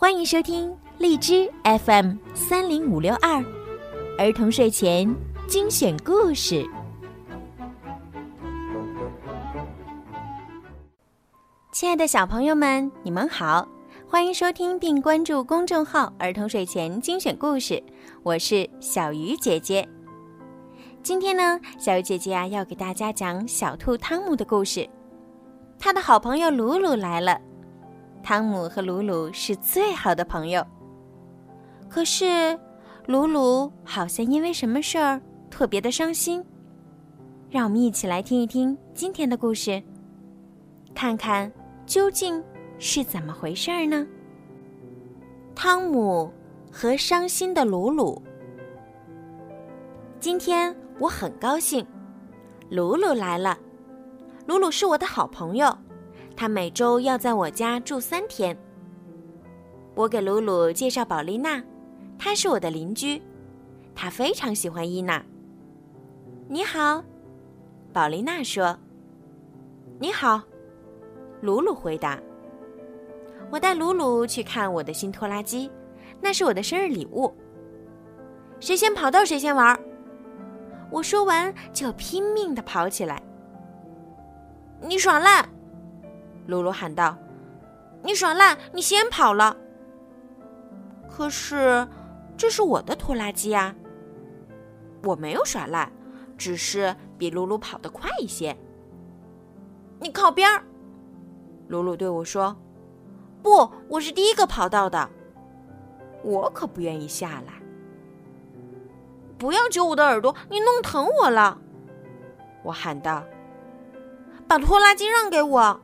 欢迎收听荔枝 FM 三零五六二儿童睡前精选故事。亲爱的小朋友们，你们好，欢迎收听并关注公众号“儿童睡前精选故事”，我是小鱼姐姐。今天呢，小鱼姐姐啊要给大家讲小兔汤姆的故事。他的好朋友鲁鲁来了。汤姆和鲁鲁是最好的朋友。可是，鲁鲁好像因为什么事儿特别的伤心。让我们一起来听一听今天的故事，看看究竟是怎么回事儿呢？汤姆和伤心的鲁鲁。今天我很高兴，鲁鲁来了。鲁鲁是我的好朋友。他每周要在我家住三天。我给鲁鲁介绍宝丽娜，她是我的邻居，她非常喜欢伊娜。你好，宝丽娜说。你好，鲁鲁回答。我带鲁鲁去看我的新拖拉机，那是我的生日礼物。谁先跑到谁先玩。我说完就拼命的跑起来。你耍赖！鲁鲁喊道：“你耍赖！你先跑了。可是，这是我的拖拉机啊！我没有耍赖，只是比鲁鲁跑得快一些。你靠边儿！”鲁鲁对我说：“不，我是第一个跑到的。我可不愿意下来。不要揪我的耳朵，你弄疼我了！”我喊道：“把拖拉机让给我！”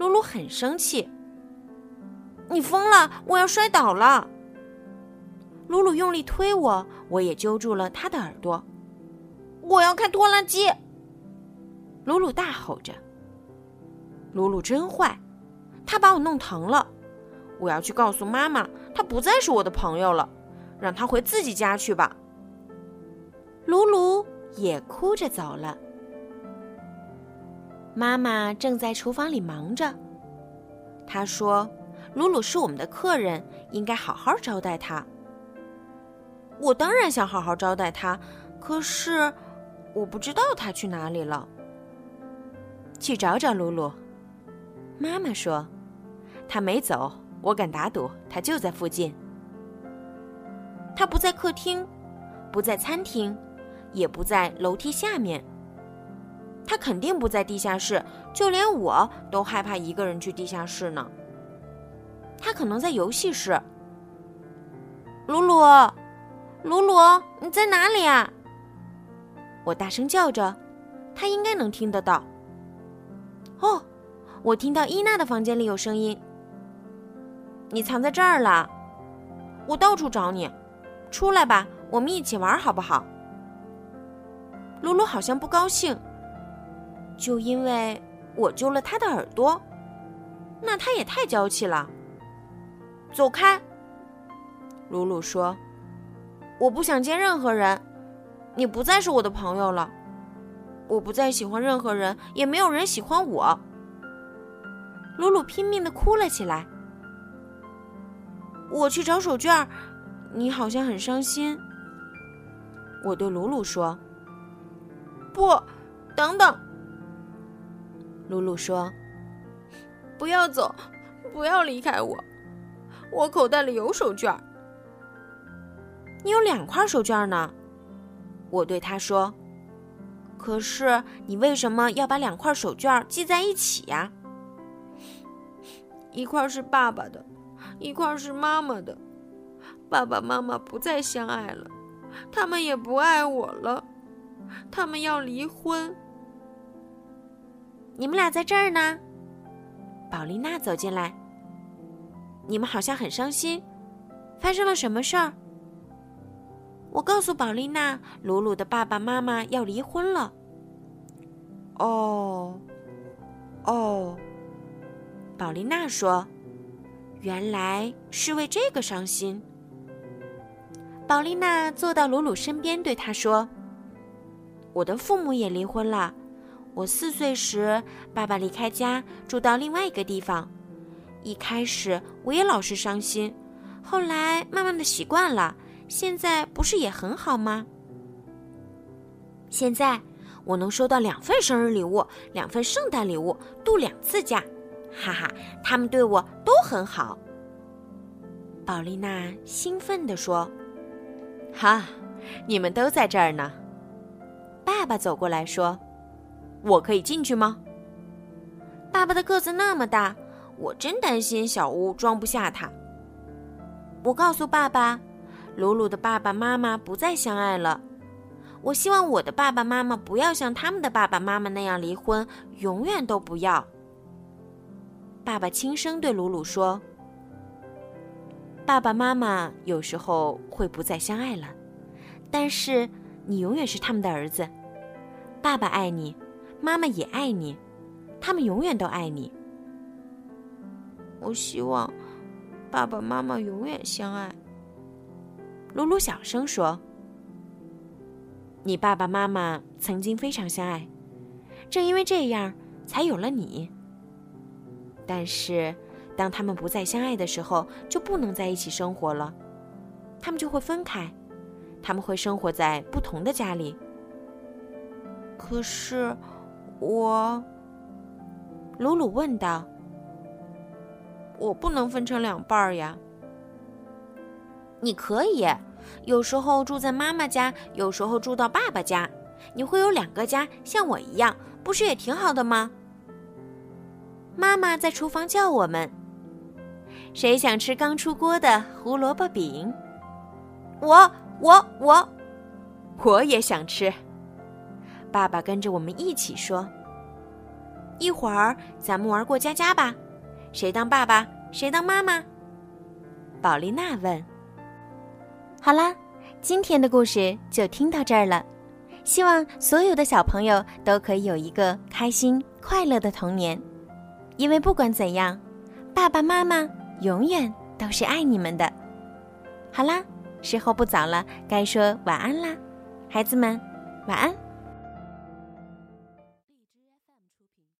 鲁鲁很生气，你疯了！我要摔倒了。鲁鲁用力推我，我也揪住了他的耳朵。我要开拖拉机！鲁鲁大吼着。鲁鲁真坏，他把我弄疼了。我要去告诉妈妈，他不再是我的朋友了，让他回自己家去吧。鲁鲁也哭着走了。妈妈正在厨房里忙着。她说：“鲁鲁是我们的客人，应该好好招待他。”我当然想好好招待他，可是我不知道他去哪里了。去找找鲁鲁。妈妈说：“他没走，我敢打赌，他就在附近。他不在客厅，不在餐厅，也不在楼梯下面。”他肯定不在地下室，就连我都害怕一个人去地下室呢。他可能在游戏室。鲁鲁，鲁鲁，你在哪里啊？我大声叫着，他应该能听得到。哦，我听到伊娜的房间里有声音。你藏在这儿了，我到处找你，出来吧，我们一起玩好不好？鲁鲁好像不高兴。就因为我揪了他的耳朵，那他也太娇气了。走开，鲁鲁说：“我不想见任何人，你不再是我的朋友了。我不再喜欢任何人，也没有人喜欢我。”鲁鲁拼命的哭了起来。我去找手绢，你好像很伤心。我对鲁鲁说：“不，等等。”鲁鲁说：“不要走，不要离开我，我口袋里有手绢。你有两块手绢呢。”我对他说：“可是你为什么要把两块手绢系在一起呀？一块是爸爸的，一块是妈妈的。爸爸妈妈不再相爱了，他们也不爱我了，他们要离婚。”你们俩在这儿呢，宝丽娜走进来。你们好像很伤心，发生了什么事儿？我告诉宝丽娜，鲁鲁的爸爸妈妈要离婚了。哦，哦，宝丽娜说：“原来是为这个伤心。”宝丽娜坐到鲁鲁身边，对他说：“我的父母也离婚了。”我四岁时，爸爸离开家住到另外一个地方，一开始我也老是伤心，后来慢慢的习惯了，现在不是也很好吗？现在我能收到两份生日礼物，两份圣诞礼物，度两次假，哈哈，他们对我都很好。宝丽娜兴奋地说：“哈，你们都在这儿呢。”爸爸走过来说：“我可以进去吗？”爸爸的个子那么大，我真担心小屋装不下他。我告诉爸爸，鲁鲁的爸爸妈妈不再相爱了。我希望我的爸爸妈妈不要像他们的爸爸妈妈那样离婚，永远都不要。爸爸轻声对鲁鲁说：“爸爸妈妈有时候会不再相爱了，但是你永远是他们的儿子。爸爸爱你，妈妈也爱你，他们永远都爱你。我希望爸爸妈妈永远相爱。”鲁鲁小声说。你爸爸妈妈曾经非常相爱，正因为这样，才有了你。但是，当他们不再相爱的时候，就不能在一起生活了，他们就会分开，他们会生活在不同的家里。可是，我，鲁鲁问道：“我不能分成两半儿呀？”你可以。有时候住在妈妈家，有时候住到爸爸家，你会有两个家，像我一样，不是也挺好的吗？妈妈在厨房叫我们：“谁想吃刚出锅的胡萝卜饼？”我、我、我，我也想吃。爸爸跟着我们一起说：“一会儿咱们玩过家家吧，谁当爸爸，谁当妈妈？”宝丽娜问。好啦，今天的故事就听到这儿了。希望所有的小朋友都可以有一个开心快乐的童年，因为不管怎样，爸爸妈妈永远都是爱你们的。好啦，时候不早了，该说晚安啦，孩子们，晚安。